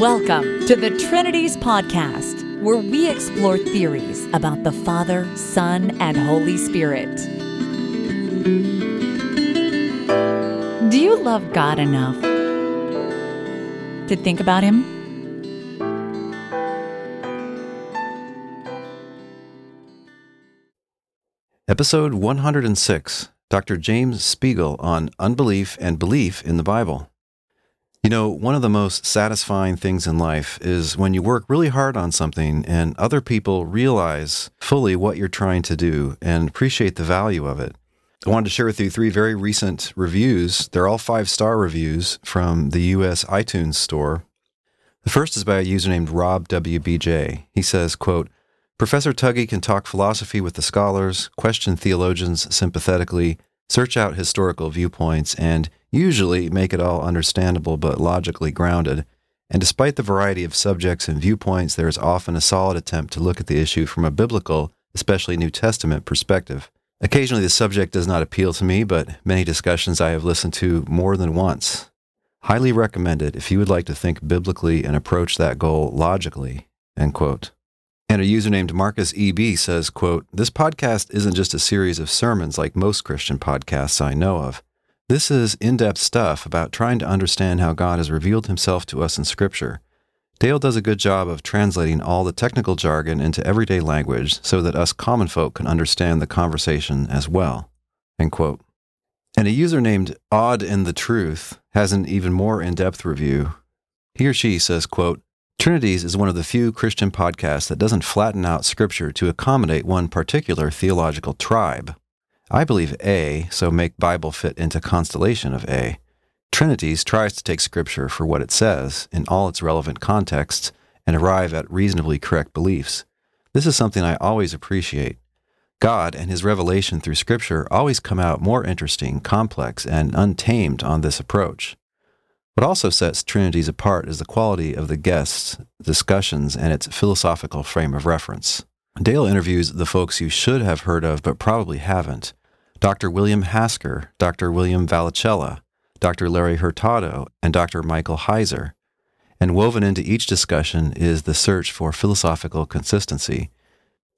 Welcome to the Trinities Podcast, where we explore theories about the Father, Son, and Holy Spirit. Do you love God enough to think about Him? Episode 106 Dr. James Spiegel on Unbelief and Belief in the Bible. You know, one of the most satisfying things in life is when you work really hard on something and other people realize fully what you're trying to do and appreciate the value of it. I wanted to share with you three very recent reviews. They're all five star reviews from the US iTunes store. The first is by a user named Rob WBJ. He says, quote, Professor Tuggy can talk philosophy with the scholars, question theologians sympathetically, search out historical viewpoints, and usually make it all understandable but logically grounded. And despite the variety of subjects and viewpoints, there is often a solid attempt to look at the issue from a biblical, especially New Testament perspective. Occasionally, the subject does not appeal to me, but many discussions I have listened to more than once. Highly recommended if you would like to think biblically and approach that goal logically. End quote. And a user named Marcus EB says, quote, This podcast isn't just a series of sermons like most Christian podcasts I know of. This is in depth stuff about trying to understand how God has revealed himself to us in Scripture. Dale does a good job of translating all the technical jargon into everyday language so that us common folk can understand the conversation as well. End quote. And a user named Odd in the Truth has an even more in depth review. He or she says, quote, Trinities is one of the few Christian podcasts that doesn't flatten out Scripture to accommodate one particular theological tribe. I believe A, so make Bible fit into constellation of A. Trinities tries to take Scripture for what it says in all its relevant contexts and arrive at reasonably correct beliefs. This is something I always appreciate. God and His revelation through Scripture always come out more interesting, complex, and untamed on this approach. What also sets Trinities apart is the quality of the guests, discussions, and its philosophical frame of reference. Dale interviews the folks you should have heard of but probably haven't Dr. William Hasker, Dr. William Vallicella, Dr. Larry Hurtado, and Dr. Michael Heiser. And woven into each discussion is the search for philosophical consistency.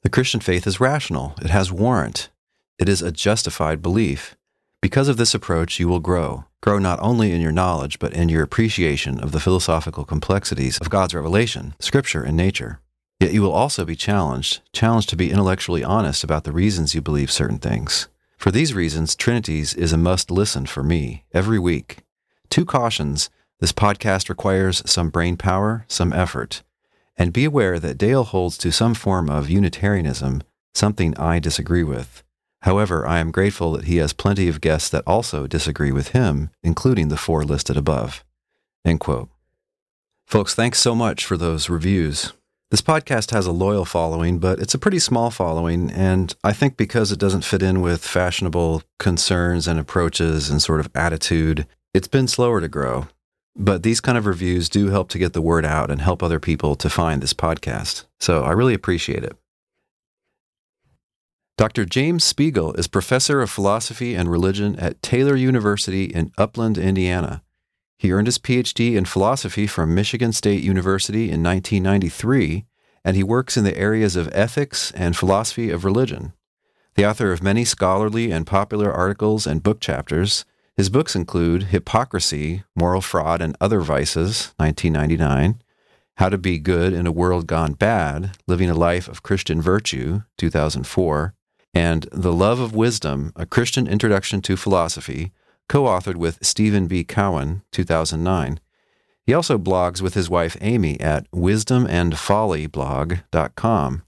The Christian faith is rational, it has warrant, it is a justified belief. Because of this approach, you will grow. Grow not only in your knowledge, but in your appreciation of the philosophical complexities of God's revelation, Scripture, and nature. Yet you will also be challenged, challenged to be intellectually honest about the reasons you believe certain things. For these reasons, Trinities is a must listen for me every week. Two cautions this podcast requires some brain power, some effort. And be aware that Dale holds to some form of Unitarianism, something I disagree with. However, I am grateful that he has plenty of guests that also disagree with him, including the four listed above. End quote. Folks, thanks so much for those reviews. This podcast has a loyal following, but it's a pretty small following. And I think because it doesn't fit in with fashionable concerns and approaches and sort of attitude, it's been slower to grow. But these kind of reviews do help to get the word out and help other people to find this podcast. So I really appreciate it. Dr. James Spiegel is professor of philosophy and religion at Taylor University in Upland, Indiana. He earned his PhD in philosophy from Michigan State University in 1993, and he works in the areas of ethics and philosophy of religion. The author of many scholarly and popular articles and book chapters, his books include Hypocrisy, Moral Fraud, and Other Vices, 1999, How to Be Good in a World Gone Bad, Living a Life of Christian Virtue, 2004, and The Love of Wisdom, A Christian Introduction to Philosophy, co authored with Stephen B. Cowan, 2009. He also blogs with his wife Amy at wisdomandfollyblog.com.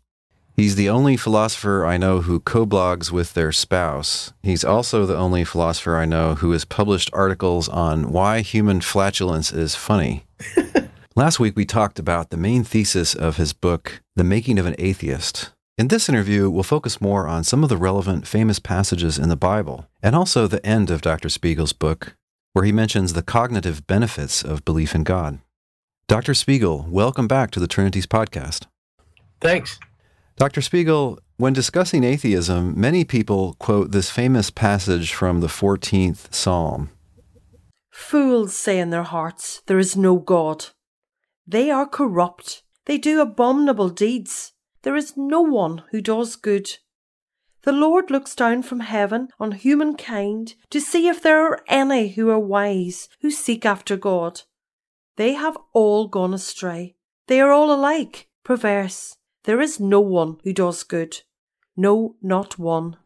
He's the only philosopher I know who co blogs with their spouse. He's also the only philosopher I know who has published articles on why human flatulence is funny. Last week, we talked about the main thesis of his book, The Making of an Atheist, in this interview, we'll focus more on some of the relevant famous passages in the Bible, and also the end of Dr. Spiegel's book, where he mentions the cognitive benefits of belief in God. Dr. Spiegel, welcome back to the Trinities podcast. Thanks. Dr. Spiegel, when discussing atheism, many people quote this famous passage from the 14th Psalm Fools say in their hearts, There is no God. They are corrupt. They do abominable deeds. There is no one who does good. The Lord looks down from heaven on humankind to see if there are any who are wise, who seek after God. They have all gone astray. They are all alike, perverse. There is no one who does good. No, not one.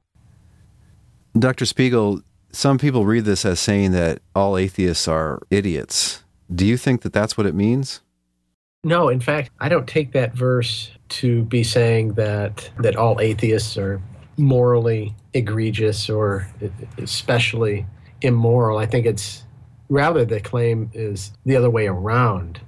Dr. Spiegel, some people read this as saying that all atheists are idiots. Do you think that that's what it means? No, in fact, I don't take that verse to be saying that that all atheists are morally egregious or especially immoral. I think it's rather the claim is the other way around.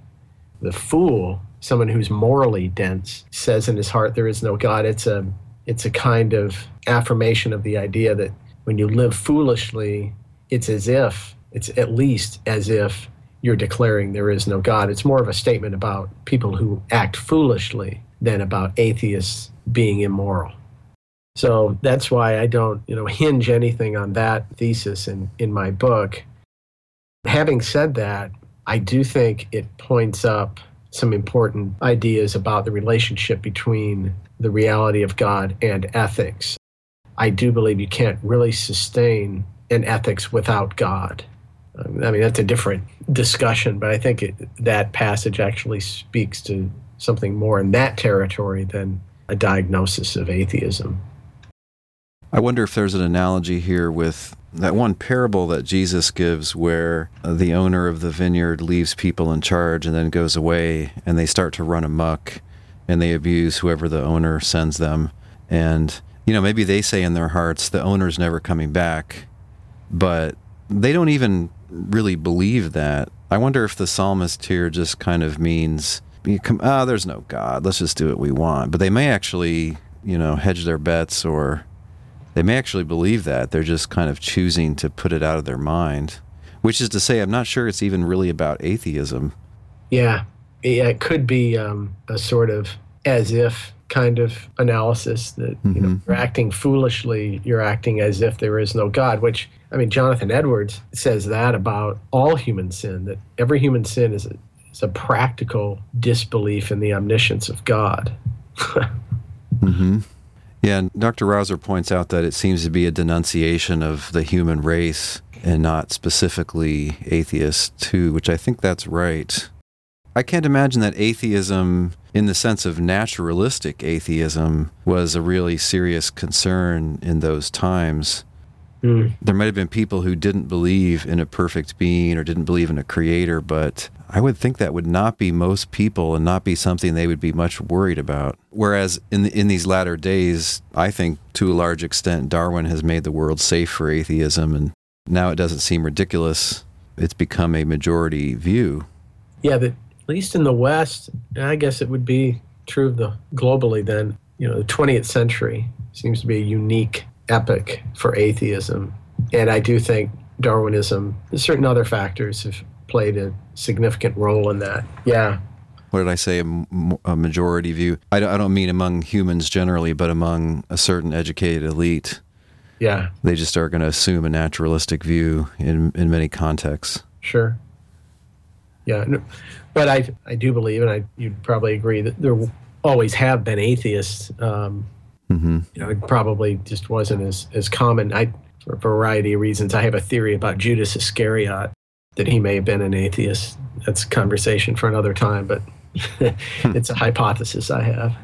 The fool, someone who's morally dense, says in his heart there is no God. It's a it's a kind of affirmation of the idea that when you live foolishly, it's as if it's at least as if you're declaring there is no God. It's more of a statement about people who act foolishly than about atheists being immoral. So that's why I don't, you know, hinge anything on that thesis in, in my book. Having said that, I do think it points up some important ideas about the relationship between the reality of God and ethics. I do believe you can't really sustain an ethics without God. I mean, that's a different discussion, but I think it, that passage actually speaks to something more in that territory than a diagnosis of atheism. I wonder if there's an analogy here with that one parable that Jesus gives where the owner of the vineyard leaves people in charge and then goes away and they start to run amok and they abuse whoever the owner sends them. And, you know, maybe they say in their hearts, the owner's never coming back, but they don't even really believe that. I wonder if the psalmist here just kind of means, ah, oh, there's no God. Let's just do what we want. But they may actually, you know, hedge their bets or they may actually believe that. They're just kind of choosing to put it out of their mind. Which is to say, I'm not sure it's even really about atheism. Yeah. Yeah, it could be um, a sort of as if kind of analysis that mm-hmm. you know mm-hmm. you're acting foolishly you're acting as if there is no god which i mean jonathan edwards says that about all human sin that every human sin is is a practical disbelief in the omniscience of god mm-hmm. yeah and dr Rauser points out that it seems to be a denunciation of the human race and not specifically atheists too which i think that's right I can't imagine that atheism, in the sense of naturalistic atheism, was a really serious concern in those times. Mm. There might have been people who didn't believe in a perfect being or didn't believe in a creator, but I would think that would not be most people and not be something they would be much worried about. Whereas in the, in these latter days, I think to a large extent Darwin has made the world safe for atheism and now it doesn't seem ridiculous. It's become a majority view. Yeah, but at least in the West, and I guess it would be true of the globally then, you know, the 20th century seems to be a unique epoch for atheism. And I do think Darwinism, certain other factors have played a significant role in that. Yeah. What did I say? A, a majority view. I don't, I don't mean among humans generally, but among a certain educated elite. Yeah. They just are going to assume a naturalistic view in, in many contexts. Sure. Yeah, but I I do believe, and I you'd probably agree that there always have been atheists. Um, mm-hmm. You know, it probably just wasn't as as common. I for a variety of reasons. I have a theory about Judas Iscariot that he may have been an atheist. That's conversation for another time, but it's a hypothesis I have.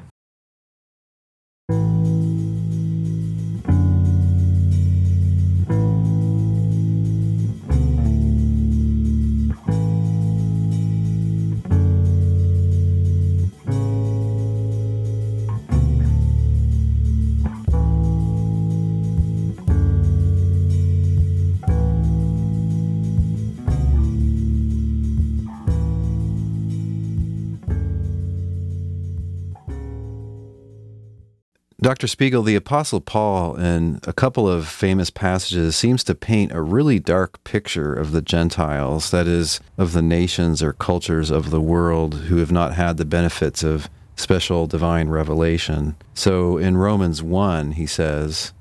Dr. Spiegel, the Apostle Paul, in a couple of famous passages, seems to paint a really dark picture of the Gentiles, that is, of the nations or cultures of the world who have not had the benefits of special divine revelation. So in Romans 1, he says,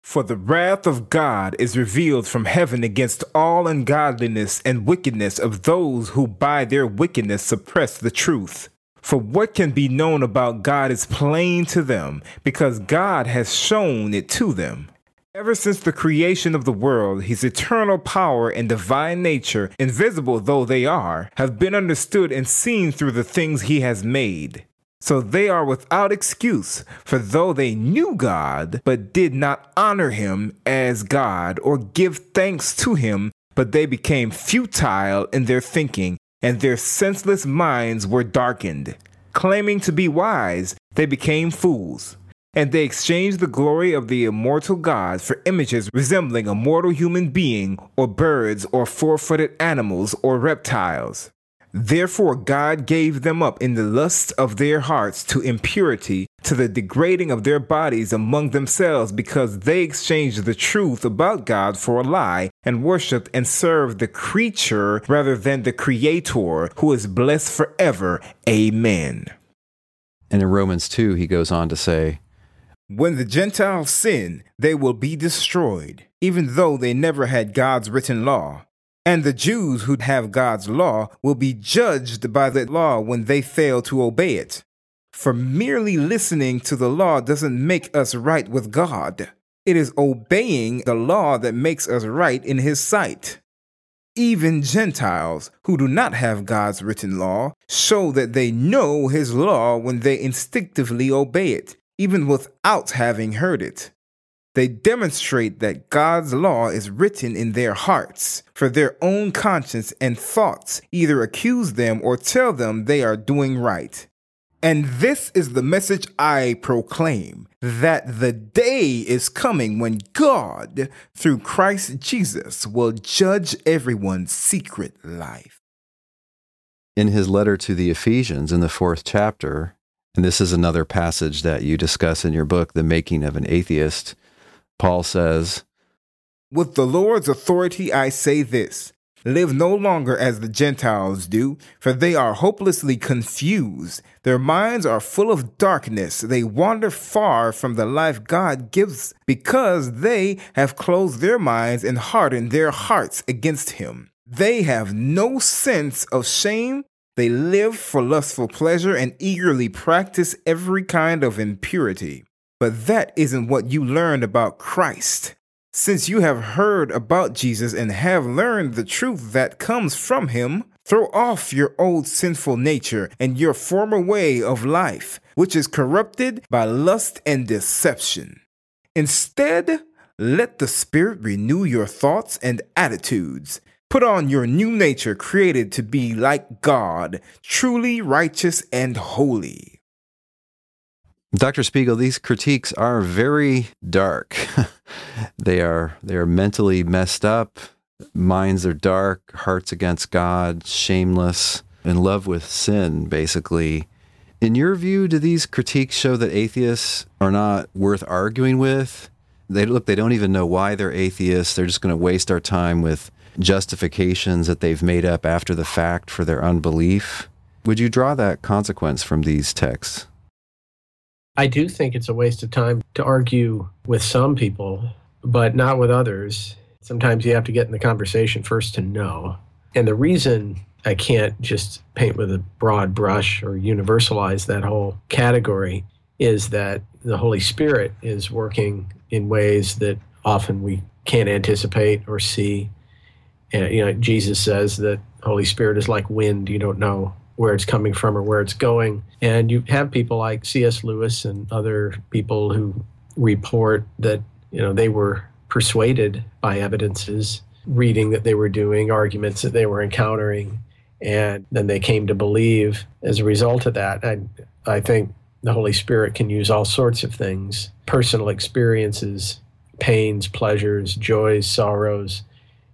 For the wrath of God is revealed from heaven against all ungodliness and wickedness of those who by their wickedness suppress the truth. For what can be known about God is plain to them, because God has shown it to them. Ever since the creation of the world, his eternal power and divine nature, invisible though they are, have been understood and seen through the things he has made. So they are without excuse, for though they knew God, but did not honor him as God or give thanks to him, but they became futile in their thinking, and their senseless minds were darkened. Claiming to be wise, they became fools. And they exchanged the glory of the immortal God for images resembling a mortal human being, or birds, or four footed animals, or reptiles. Therefore, God gave them up in the lust of their hearts to impurity, to the degrading of their bodies among themselves, because they exchanged the truth about God for a lie, and worshipped and served the creature rather than the Creator, who is blessed forever. Amen. And in Romans 2, he goes on to say, When the Gentiles sin, they will be destroyed, even though they never had God's written law. And the Jews who have God's law will be judged by the law when they fail to obey it. For merely listening to the law doesn't make us right with God. It is obeying the law that makes us right in His sight. Even Gentiles who do not have God's written law show that they know His law when they instinctively obey it, even without having heard it. They demonstrate that God's law is written in their hearts, for their own conscience and thoughts either accuse them or tell them they are doing right. And this is the message I proclaim that the day is coming when God, through Christ Jesus, will judge everyone's secret life. In his letter to the Ephesians in the fourth chapter, and this is another passage that you discuss in your book, The Making of an Atheist, Paul says, With the Lord's authority, I say this live no longer as the Gentiles do, for they are hopelessly confused. Their minds are full of darkness. They wander far from the life God gives because they have closed their minds and hardened their hearts against Him. They have no sense of shame. They live for lustful pleasure and eagerly practice every kind of impurity. But that isn't what you learned about Christ. Since you have heard about Jesus and have learned the truth that comes from him, throw off your old sinful nature and your former way of life, which is corrupted by lust and deception. Instead, let the Spirit renew your thoughts and attitudes. Put on your new nature created to be like God, truly righteous and holy. Dr. Spiegel, these critiques are very dark. they are they are mentally messed up. Minds are dark, hearts against God, shameless, in love with sin, basically. In your view, do these critiques show that atheists are not worth arguing with? They look, they don't even know why they're atheists. They're just going to waste our time with justifications that they've made up after the fact for their unbelief. Would you draw that consequence from these texts? I do think it's a waste of time to argue with some people, but not with others. Sometimes you have to get in the conversation first to know. And the reason I can't just paint with a broad brush or universalize that whole category is that the Holy Spirit is working in ways that often we can't anticipate or see. And, you know, Jesus says that Holy Spirit is like wind. You don't know where it's coming from or where it's going. And you have people like C.S. Lewis and other people who report that you know they were persuaded by evidences, reading that they were doing, arguments that they were encountering, and then they came to believe as a result of that. I, I think the Holy Spirit can use all sorts of things, personal experiences, pains, pleasures, joys, sorrows,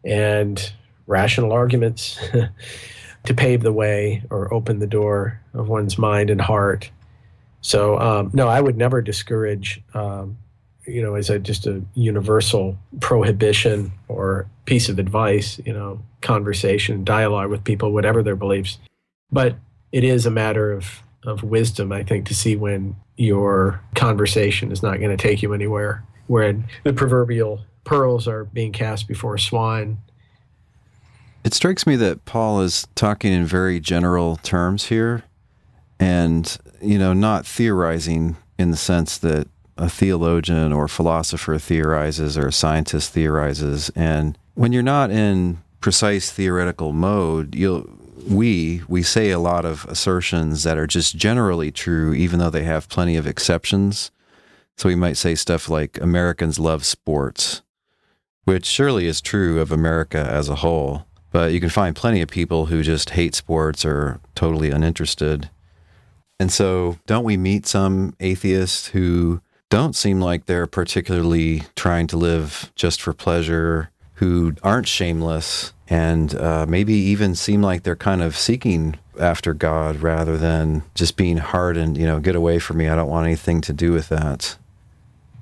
and rational arguments. to pave the way or open the door of one's mind and heart. So um, no, I would never discourage, um, you know, as a just a universal prohibition or piece of advice, you know, conversation, dialogue with people, whatever their beliefs. But it is a matter of of wisdom, I think, to see when your conversation is not going to take you anywhere when the proverbial pearls are being cast before swine. It strikes me that Paul is talking in very general terms here and, you know, not theorizing in the sense that a theologian or philosopher theorizes or a scientist theorizes. And when you're not in precise theoretical mode, you'll we we say a lot of assertions that are just generally true, even though they have plenty of exceptions. So we might say stuff like Americans love sports, which surely is true of America as a whole. But you can find plenty of people who just hate sports or totally uninterested. And so, don't we meet some atheists who don't seem like they're particularly trying to live just for pleasure, who aren't shameless, and uh, maybe even seem like they're kind of seeking after God rather than just being hardened, you know, get away from me. I don't want anything to do with that.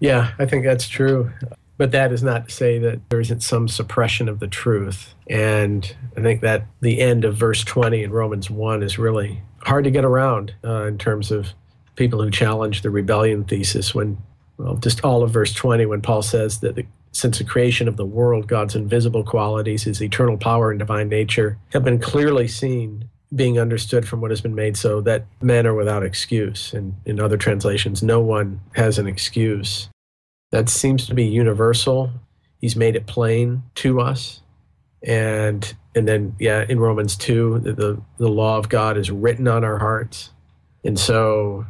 Yeah, I think that's true. But that is not to say that there isn't some suppression of the truth. And I think that the end of verse 20 in Romans 1 is really hard to get around uh, in terms of people who challenge the rebellion thesis when, well, just all of verse 20, when Paul says that the, since the creation of the world, God's invisible qualities, his eternal power and divine nature, have been clearly seen, being understood from what has been made, so that men are without excuse. And in other translations, no one has an excuse. That seems to be universal. He's made it plain to us. And and then yeah, in Romans 2, the, the, the law of God is written on our hearts. And so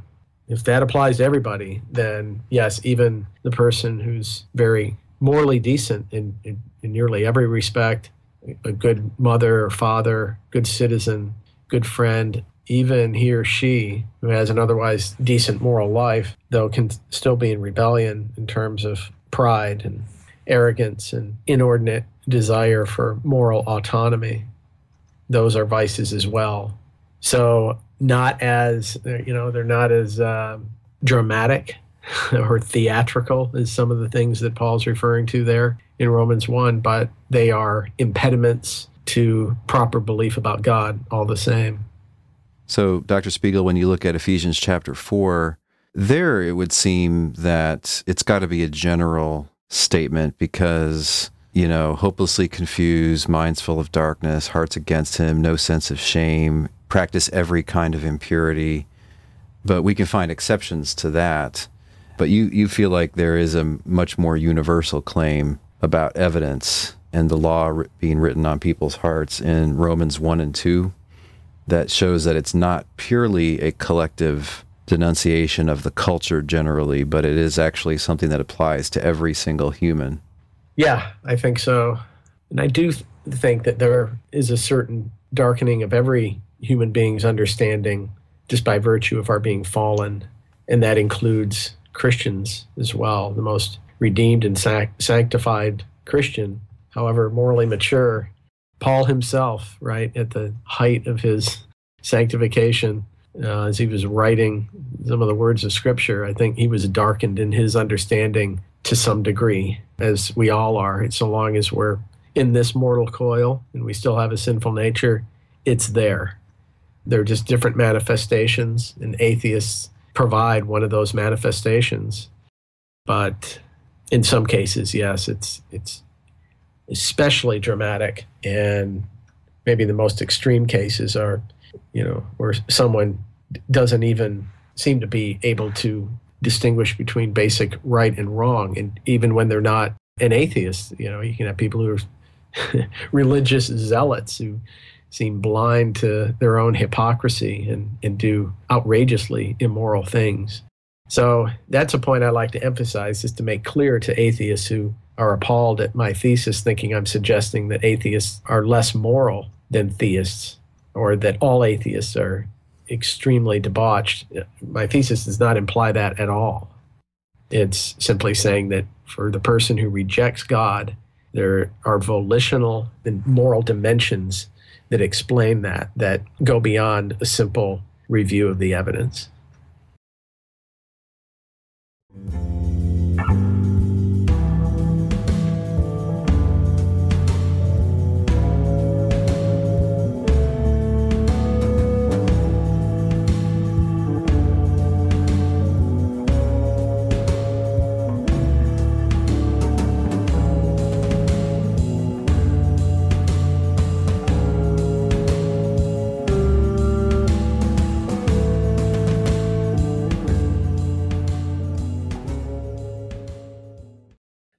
if that applies to everybody, then yes, even the person who's very morally decent in, in, in nearly every respect, a good mother or father, good citizen, good friend, even he or she who has an otherwise decent moral life, though can still be in rebellion in terms of pride and arrogance and inordinate desire for moral autonomy. Those are vices as well. So not as you know they're not as uh, dramatic or theatrical as some of the things that Paul's referring to there in Romans 1, but they are impediments to proper belief about God all the same. So, Dr. Spiegel, when you look at Ephesians chapter 4, there it would seem that it's got to be a general statement because, you know, hopelessly confused, minds full of darkness, hearts against him, no sense of shame, practice every kind of impurity. But we can find exceptions to that. But you, you feel like there is a much more universal claim about evidence and the law being written on people's hearts in Romans 1 and 2 that shows that it's not purely a collective denunciation of the culture generally, but it is actually something that applies to every single human. Yeah, I think so. And I do th- think that there is a certain darkening of every human being's understanding just by virtue of our being fallen. And that includes Christians as well. The most redeemed and sac- sanctified Christian, however morally mature, Paul himself, right, at the height of his sanctification, uh, as he was writing some of the words of Scripture, I think he was darkened in his understanding to some degree, as we all are. So long as we're in this mortal coil and we still have a sinful nature, it's there. They're just different manifestations, and atheists provide one of those manifestations. But in some cases, yes, it's it's especially dramatic, and maybe the most extreme cases are, you know, where someone doesn't even seem to be able to distinguish between basic right and wrong, and even when they're not an atheist, you know, you can have people who are religious zealots who seem blind to their own hypocrisy and, and do outrageously immoral things. So that's a point I like to emphasize is to make clear to atheists who are appalled at my thesis, thinking I'm suggesting that atheists are less moral than theists or that all atheists are extremely debauched. My thesis does not imply that at all. It's simply saying that for the person who rejects God, there are volitional and moral dimensions that explain that, that go beyond a simple review of the evidence.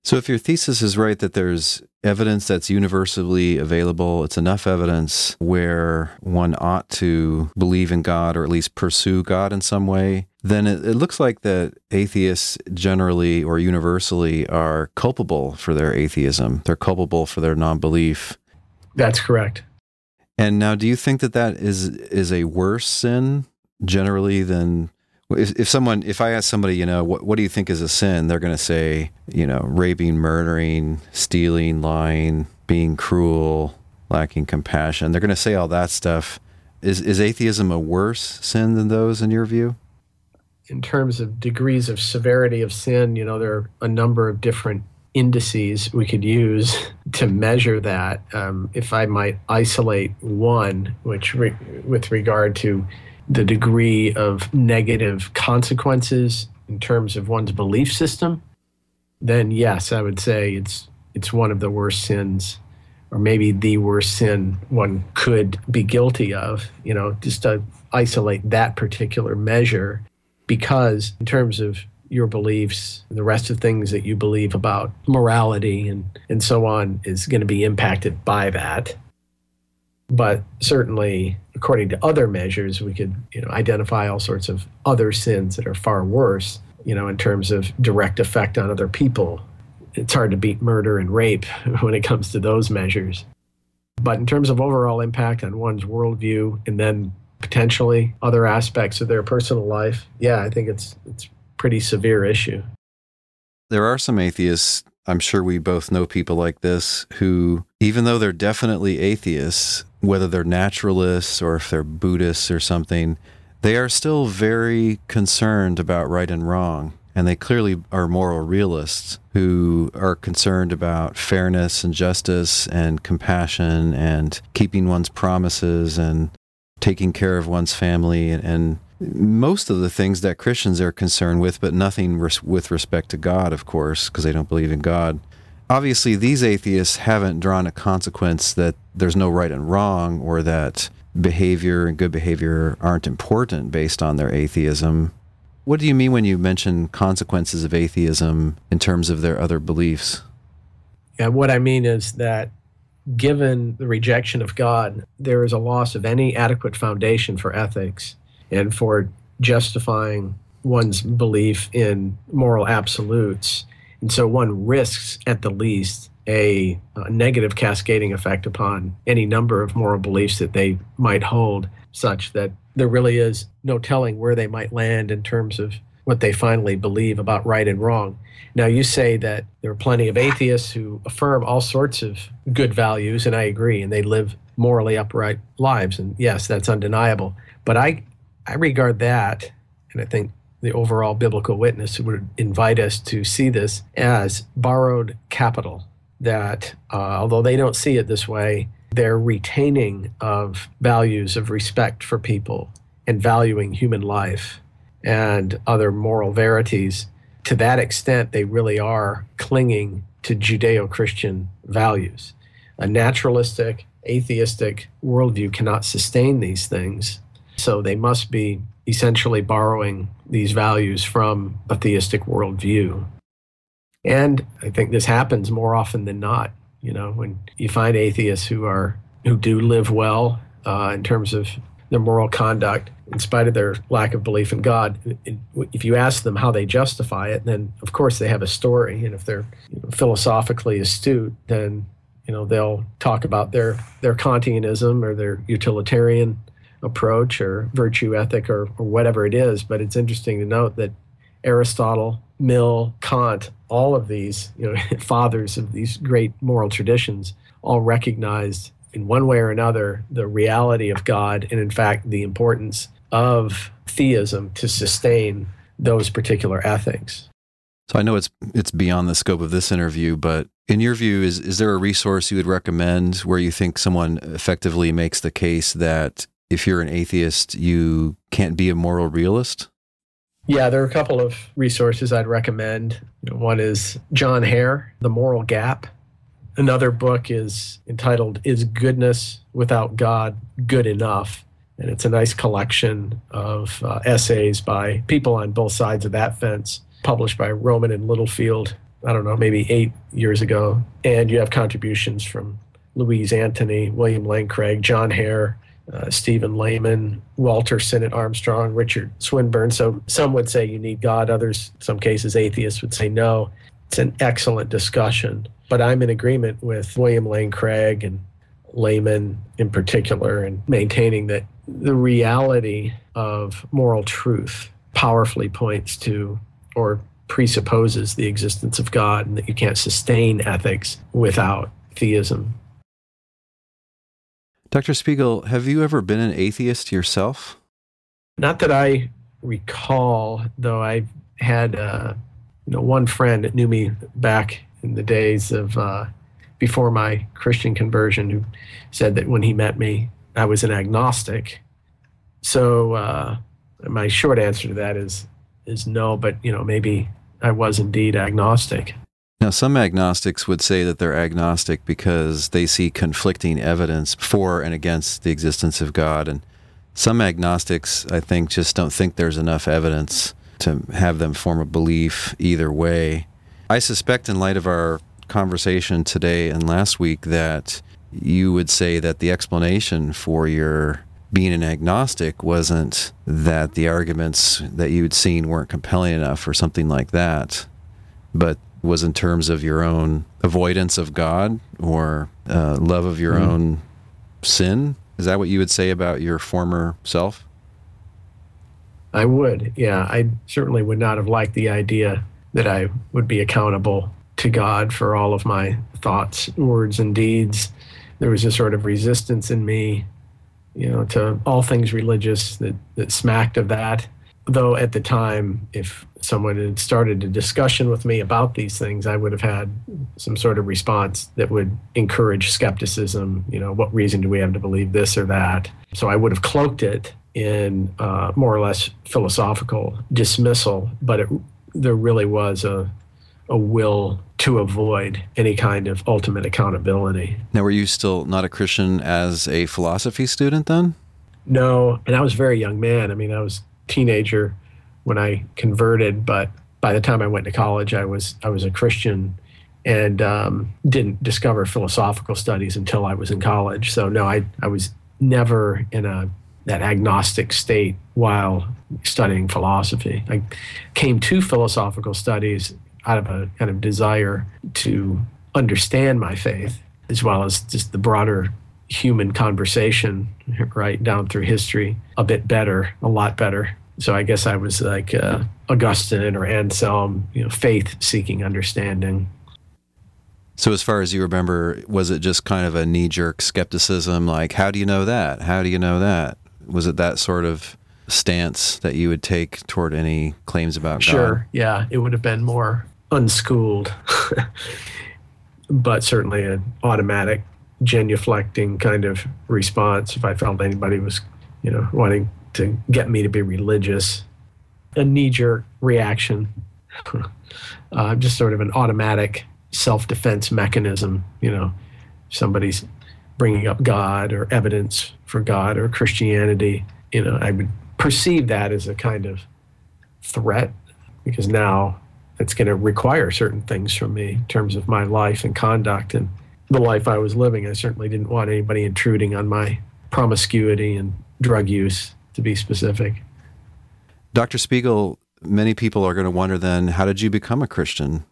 So, if your thesis is right that there's evidence that's universally available, it's enough evidence where one ought to believe in God or at least pursue God in some way, then it, it looks like that atheists generally or universally are culpable for their atheism. They're culpable for their non belief. That's correct. And now, do you think that that is is a worse sin generally than if, if someone if i ask somebody you know what, what do you think is a sin? They're going to say you know raping murdering stealing lying being cruel lacking compassion. They're going to say all that stuff. Is is atheism a worse sin than those in your view? In terms of degrees of severity of sin you know there are a number of different indices we could use to measure that. Um, if i might isolate one which re- with regard to the degree of negative consequences in terms of one's belief system, then yes, I would say it's it's one of the worst sins, or maybe the worst sin one could be guilty of. You know, just to isolate that particular measure, because in terms of your beliefs, the rest of things that you believe about morality and, and so on is going to be impacted by that. But certainly, according to other measures, we could you know, identify all sorts of other sins that are far worse, you know, in terms of direct effect on other people. It's hard to beat murder and rape when it comes to those measures. But in terms of overall impact on one's worldview and then potentially other aspects of their personal life, yeah, I think it's it's pretty severe issue. There are some atheists I'm sure we both know people like this who, even though they're definitely atheists, whether they're naturalists or if they're Buddhists or something, they are still very concerned about right and wrong. And they clearly are moral realists who are concerned about fairness and justice and compassion and keeping one's promises and taking care of one's family and, and most of the things that Christians are concerned with, but nothing res- with respect to God, of course, because they don't believe in God. Obviously, these atheists haven't drawn a consequence that there's no right and wrong or that behavior and good behavior aren't important based on their atheism. What do you mean when you mention consequences of atheism in terms of their other beliefs? Yeah, what I mean is that given the rejection of God, there is a loss of any adequate foundation for ethics and for justifying one's belief in moral absolutes. And so one risks, at the least, a, a, negative cascading effect upon any number of moral beliefs that they might hold, such that there really is no telling where they might land in terms of what they finally believe about right and wrong. Now, you say that there are plenty of atheists who affirm all sorts of good values, and I agree, and they live morally upright lives. And yes, that's undeniable. But I, I regard that, and I think the overall biblical witness would invite us to see this as borrowed capital. That uh, although they don't see it this way, their retaining of values of respect for people and valuing human life and other moral verities, to that extent, they really are clinging to Judeo Christian values. A naturalistic, atheistic worldview cannot sustain these things so they must be essentially borrowing these values from a theistic worldview. And I think this happens more often than not. You know, when you find atheists who are who do live well uh, in terms of their moral conduct, in spite of their lack of belief in God, if you ask them how they justify it, then of course they have a story. And if they're you know, philosophically astute, then you know they'll talk about their their Kantianism or their utilitarian approach or virtue ethic or, or whatever it is. But it's interesting to note that Aristotle, Mill, Kant, all of these you know, fathers of these great moral traditions all recognized in one way or another the reality of God and, in fact, the importance of theism to sustain those particular ethics. So I know it's it's beyond the scope of this interview, but in your view, is is there a resource you would recommend where you think someone effectively makes the case that if you're an atheist, you can't be a moral realist? Yeah, there are a couple of resources I'd recommend. One is John Hare, The Moral Gap. Another book is entitled Is Goodness Without God Good Enough? And it's a nice collection of uh, essays by people on both sides of that fence, published by Rowman and Littlefield I don't know, maybe eight years ago. And you have contributions from Louise Antony, William Lane Craig, John Hare, uh, Stephen Layman, Walter Sinnott Armstrong, Richard Swinburne. So some would say you need God, others, some cases, atheists would say no. It's an excellent discussion. But I'm in agreement with William Lane Craig and Lehman in particular, and maintaining that the reality of moral truth powerfully points to or presupposes the existence of God and that you can't sustain ethics without theism. Dr. Spiegel, have you ever been an atheist yourself? Not that I recall, though I had uh, you know one friend that knew me back in the days of uh, before my Christian conversion who said that when he met me, I was an agnostic. So uh, my short answer to that is is no, but you know maybe I was indeed agnostic. Now, some agnostics would say that they're agnostic because they see conflicting evidence for and against the existence of God. And some agnostics, I think, just don't think there's enough evidence to have them form a belief either way. I suspect, in light of our conversation today and last week, that you would say that the explanation for your being an agnostic wasn't that the arguments that you'd seen weren't compelling enough or something like that, but was in terms of your own avoidance of God or uh, love of your mm. own sin. Is that what you would say about your former self? I would, yeah. I certainly would not have liked the idea that I would be accountable to God for all of my thoughts, words, and deeds. There was a sort of resistance in me, you know, to all things religious that, that smacked of that though at the time, if someone had started a discussion with me about these things, I would have had some sort of response that would encourage skepticism. You know, what reason do we have to believe this or that? So I would have cloaked it in uh, more or less philosophical dismissal, but it, there really was a, a will to avoid any kind of ultimate accountability. Now, were you still not a Christian as a philosophy student then? No, and I was a very young man. I mean, I was teenager when I converted, but by the time I went to college, I was I was a Christian and um, didn't discover philosophical studies until I was in college. So no, I I was never in a that agnostic state while studying philosophy. I came to philosophical studies out of a kind of desire to understand my faith as well as just the broader human conversation right down through history a bit better, a lot better. So I guess I was like uh, Augustine or Anselm, you know, faith seeking understanding. So, as far as you remember, was it just kind of a knee jerk skepticism? Like, how do you know that? How do you know that? Was it that sort of stance that you would take toward any claims about sure, God? Sure. Yeah. It would have been more unschooled, but certainly an automatic genuflecting kind of response if I felt anybody was, you know, wanting to get me to be religious. A knee jerk reaction, uh, just sort of an automatic self defense mechanism. You know, somebody's bringing up God or evidence for God or Christianity. You know, I would perceive that as a kind of threat because now it's going to require certain things from me in terms of my life and conduct. And the life I was living. I certainly didn't want anybody intruding on my promiscuity and drug use, to be specific. Dr. Spiegel, many people are going to wonder then, how did you become a Christian?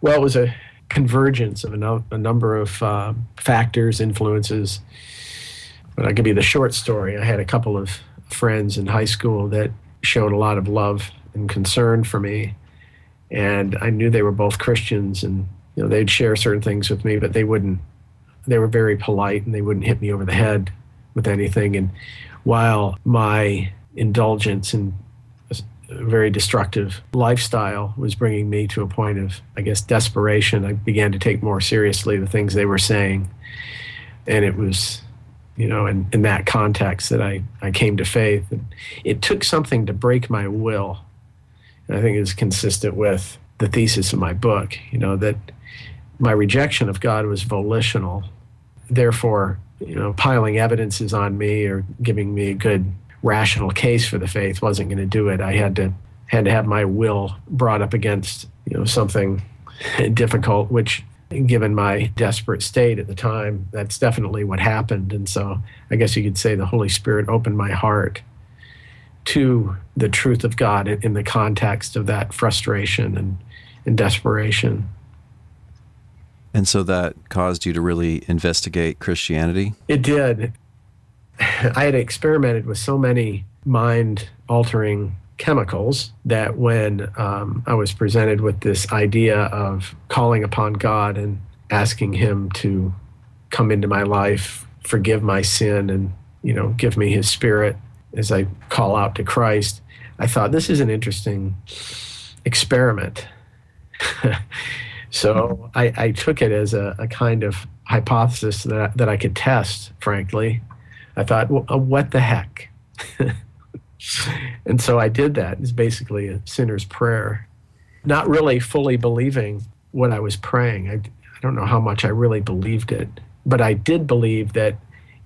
Well, it was a convergence of a, no, a number of uh, factors, influences. But I give you the short story. I had a couple of friends in high school that showed a lot of love and concern for me. And I knew they were both Christians and you know, they'd share certain things with me, but they wouldn't. They were very polite and they wouldn't hit me over the head with anything. And while my indulgence in a very destructive lifestyle was bringing me to a point of, I guess, desperation, I began to take more seriously the things they were saying. And it was, you know, in, in that context that I, I came to faith. And it took something to break my will. And I think it's consistent with the thesis of my book, you know, that my rejection of God was volitional. Therefore, you know, piling evidences on me or giving me a good rational case for the faith wasn't going to do it. I had to had to have my will brought up against you know something difficult, which given my desperate state at the time, that's definitely what happened. And so I guess you could say the Holy Spirit opened my heart to the truth of God in, the context of that frustration and, and desperation. And so that caused you to really investigate Christianity? It did. I had experimented with so many mind altering chemicals that when um, I was presented with this idea of calling upon God and asking Him to come into my life, forgive my sin, and you know, give me His Spirit as I call out to Christ, I thought this is an interesting experiment. so I, I, took it as a, a, kind of hypothesis that that I could test. Frankly, I thought, well, uh, what the heck? and so I did that. It's basically a sinner's prayer, not really fully believing what I was praying. I, I don't know how much I really believed it, but I did believe that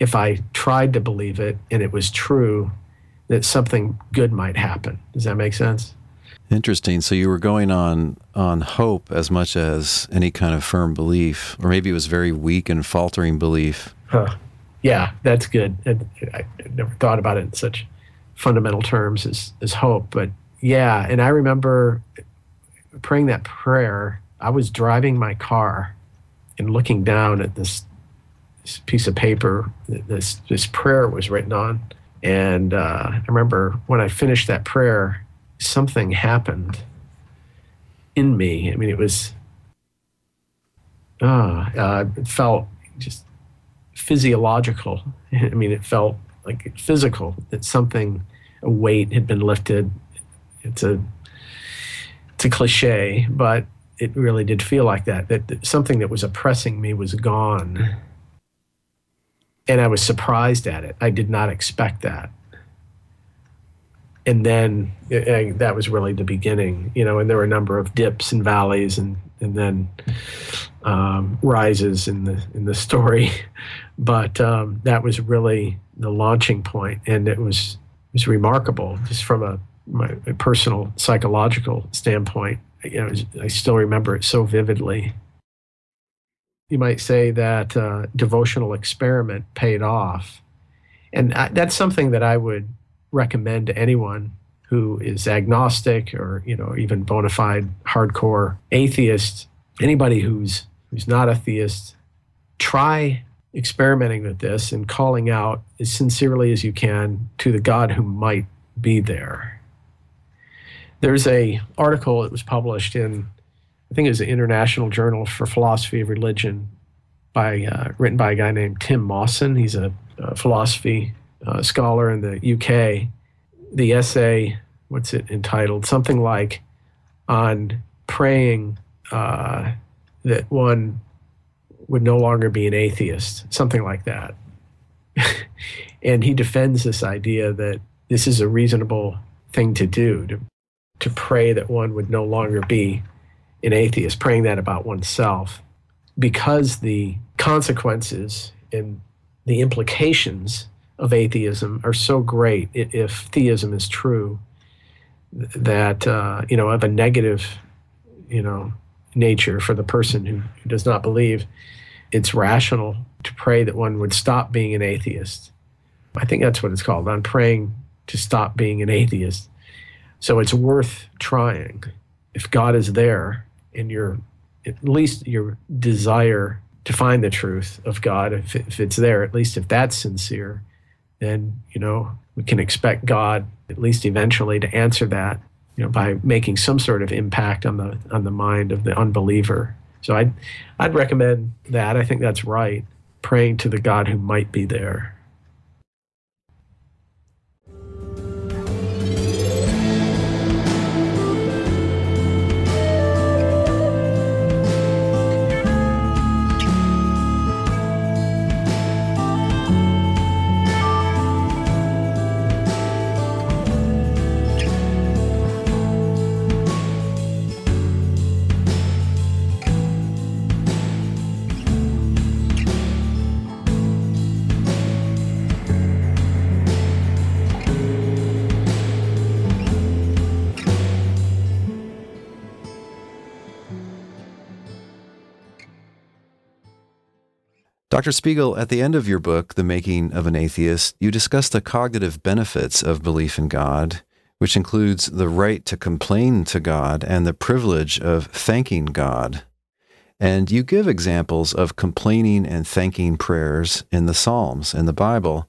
if I tried to believe it and it was true, that something good might happen. Does that make sense? Interesting. So you were going on on hope as much as any kind of firm belief, or maybe it was very weak and faltering belief. Huh. Yeah, that's good. I, I never thought about it in such fundamental terms as, as hope. But yeah, and I remember praying that prayer. I was driving my car and looking down at this, this piece of paper that this, this prayer was written on. And uh, I remember when I finished that prayer, something happened in me. I mean, it was, uh, uh, it felt just physiological. I mean, it felt like physical, that something, a weight had been lifted. It's a, it's a cliche, but it really did feel like that, that, that something that was oppressing me was gone. And I was surprised at it. I did not expect that. And then uh, that was really the beginning, you know, and there were a number of dips and valleys and, and then um, rises in the, in the story. But um, that was really the launching point, and it was it was remarkable just from a my, my personal psychological standpoint. You know, I still remember it so vividly. You might say that uh, devotional experiment paid off, and I, that's something that I would recommend to anyone who is agnostic or you know even bona fide hardcore atheist. Anybody who's who's not a theist, try experimenting with this and calling out as sincerely as you can to the God who might be there. There's a article that was published in, I think it was the International Journal for Philosophy of Religion, by uh, written by a guy named Tim Mawson. He's a, a philosophy uh, scholar in the UK. The essay, what's it entitled? Something like on praying uh, that one would no longer be an atheist, something like that. and he defends this idea that this is a reasonable thing to do, to, to pray that one would no longer be an atheist, praying that about oneself, because the consequences and the implications of atheism are so great if theism is true that uh, you know of a negative you know nature for the person who, who does not believe it's rational to pray that one would stop being an atheist. I think that's what it's called. I'm praying to stop being an atheist. So it's worth trying. If God is there and your at least your desire to find the truth of God, if, if it's there, at least if that's sincere, then you know we can expect God at least eventually to answer that, you know, by making some sort of impact on the on the mind of the unbeliever. So I'd, I'd recommend that. I think that's right. Praying to the God who might be there. Dr. Spiegel, at the end of your book, The Making of an Atheist, you discuss the cognitive benefits of belief in God, which includes the right to complain to God and the privilege of thanking God. And you give examples of complaining and thanking prayers in the Psalms in the Bible.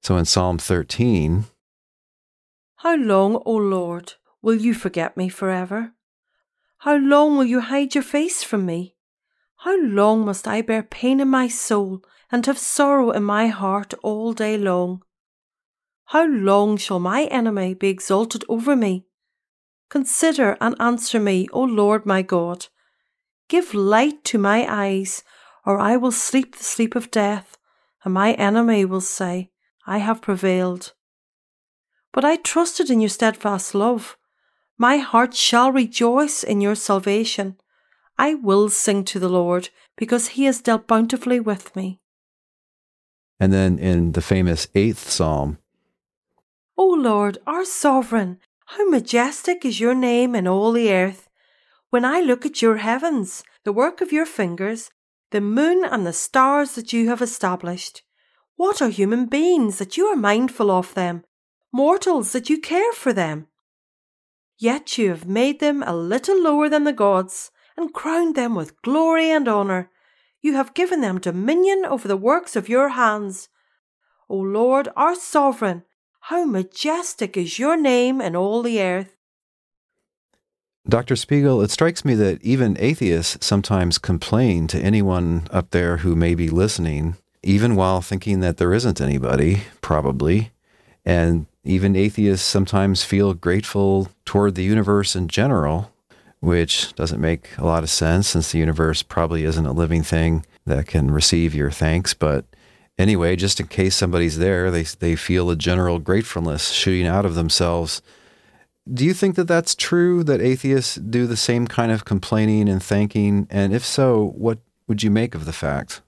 So in Psalm 13, How long, O Lord, will you forget me forever? How long will you hide your face from me? How long must I bear pain in my soul and have sorrow in my heart all day long? How long shall my enemy be exalted over me? Consider and answer me, O Lord my God. Give light to my eyes, or I will sleep the sleep of death, and my enemy will say, I have prevailed. But I trusted in your steadfast love. My heart shall rejoice in your salvation. I will sing to the Lord because he has dealt bountifully with me. And then in the famous eighth psalm, O Lord, our sovereign, how majestic is your name in all the earth. When I look at your heavens, the work of your fingers, the moon and the stars that you have established, what are human beings that you are mindful of them, mortals that you care for them? Yet you have made them a little lower than the gods and crowned them with glory and honour. You have given them dominion over the works of your hands. O Lord, our sovereign, how majestic is your name in all the earth. Dr. Spiegel, it strikes me that even atheists sometimes complain to anyone up there who may be listening, even while thinking that there isn't anybody, probably. And even atheists sometimes feel grateful toward the universe in general, which doesn't make a lot of sense since the universe probably isn't a living thing that can receive your thanks. But anyway, just in case somebody's there, they, they feel a general gratefulness shooting out of themselves. Do you think that that's true, that atheists do the same kind of complaining and thanking? And if so, what would you make of the fact?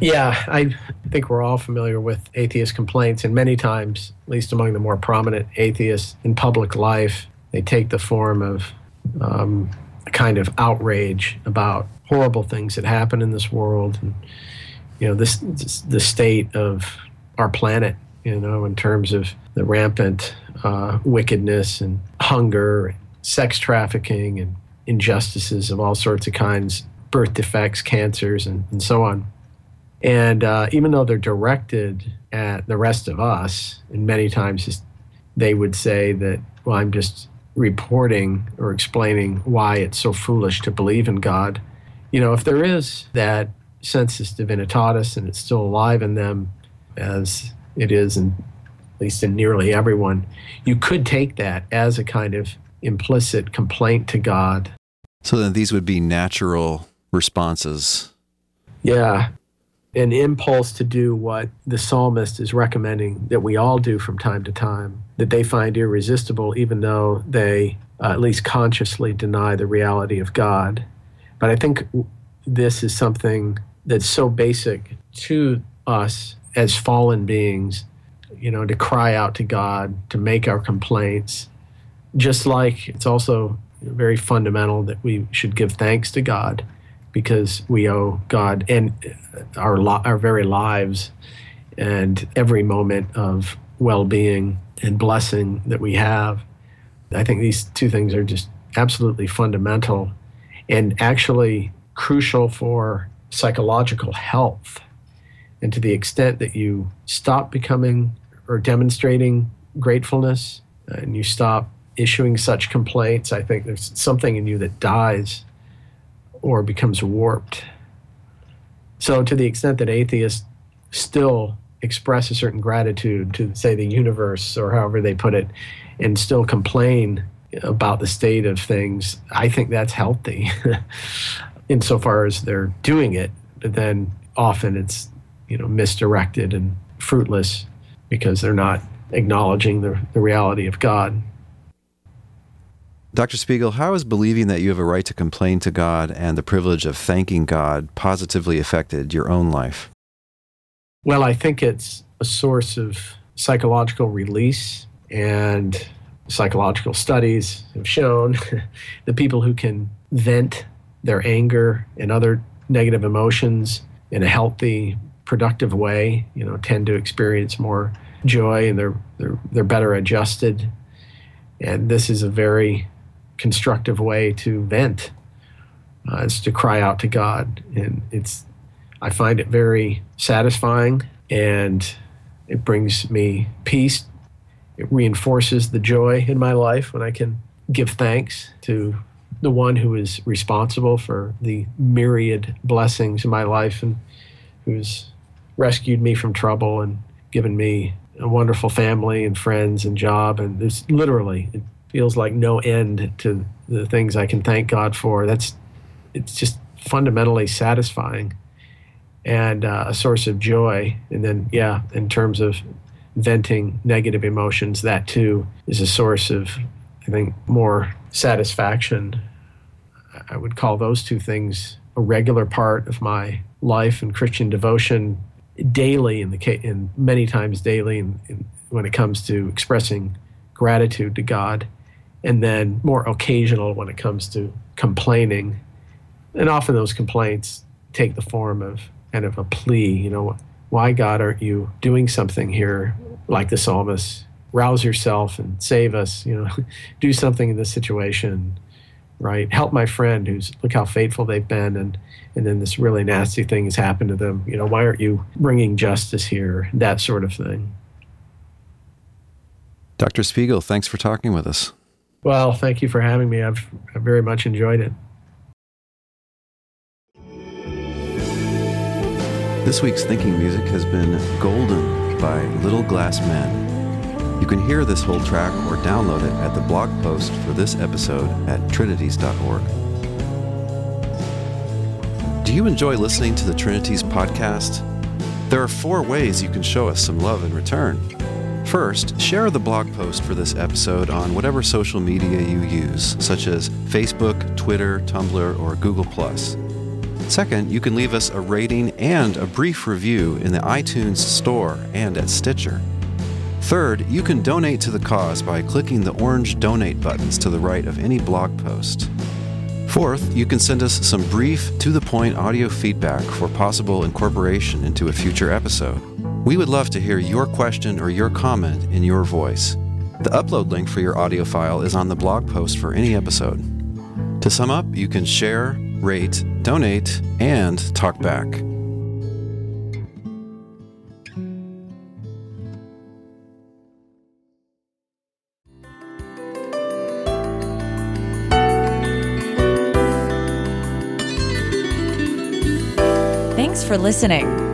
Yeah, I think we're all familiar with atheist complaints, and many times, at least among the more prominent atheists in public life, they take the form of um, kind of outrage about horrible things that happen in this world, and you know this, the state of our planet. You know, in terms of the rampant uh, wickedness and hunger, sex trafficking, and injustices of all sorts of kinds, birth defects, cancers, and, and so on. And uh, even though they're directed at the rest of us, and many times they would say that, well, I'm just reporting or explaining why it's so foolish to believe in God. You know, if there is that sensus divinitatis and it's still alive in them, as it is in at least in nearly everyone, you could take that as a kind of implicit complaint to God. So then these would be natural responses. Yeah. An impulse to do what the psalmist is recommending that we all do from time to time, that they find irresistible, even though they uh, at least consciously deny the reality of God. But I think this is something that's so basic to us as fallen beings you know, to cry out to God, to make our complaints. Just like it's also very fundamental that we should give thanks to God because we owe God and our our very lives and every moment of well-being and blessing that we have. I think these two things are just absolutely fundamental and actually crucial for psychological health. And to the extent that you stop becoming or demonstrating gratefulness and you stop issuing such complaints, I think there's something in you that dies or becomes warped. So, to the extent that atheists still express a certain gratitude to, say, the universe or however they put it, and still complain about the state of things, I think that's healthy insofar as they're doing it. But then often it's, you know, misdirected and fruitless because they're not acknowledging the, the reality of God. Dr. Spiegel, how has believing that you have a right to complain to God and the privilege of thanking God positively affected your own life? Well, I think it's a source of psychological release, and psychological studies have shown that people who can vent their anger and other negative emotions in a healthy, productive way, you know, tend to experience more joy and they're they're they're better adjusted. And this is a very constructive way to vent. Uh, it's to cry out to God, and it's I find it very satisfying, and it brings me peace. It reinforces the joy in my life when I can give thanks to the one who is responsible for the myriad blessings in my life and who's rescued me from trouble and given me a wonderful family and friends and job. And there's literally, it feels like no end to the things I can thank God for. That's, it's just fundamentally satisfying and uh, a source of joy. And then, yeah, in terms of venting negative emotions, that too is a source of, I think, more satisfaction. I would call those two things a regular part of my life and Christian devotion daily in the case, in many times daily in, in, when it comes to expressing gratitude to God, and then more occasional when it comes to complaining. And often those complaints take the form of kind of a plea, you know, why God aren't you doing something here like the psalmist? Rouse yourself and save us, you know, do something in this situation right? Help my friend who's look how faithful they've been, and and then this really nasty thing has happened to them. You know, why aren't you bringing justice here? That sort of thing. Dr. Spiegel, thanks for talking with us. Well, thank you for having me. I've, very much enjoyed it. This week's thinking music has been Golden by Little Glass Men. You can hear this whole track or download it at the blog post for this episode at trinities.org. Do you enjoy listening to the Trinities podcast? There are four ways you can show us some love in return. First, share the blog post for this episode on whatever social media you use, such as Facebook, Twitter, Tumblr, or Google. Second, you can leave us a rating and a brief review in the iTunes Store and at Stitcher. Third, you can donate to the cause by clicking the orange donate buttons to the right of any blog post. Fourth, you can send us some brief, to the point audio feedback for possible incorporation into a future episode. We would love to hear your question or your comment in your voice. The upload link for your audio file is on the blog post for any episode. To sum up, you can share, rate, donate, and talk back. Thanks for listening.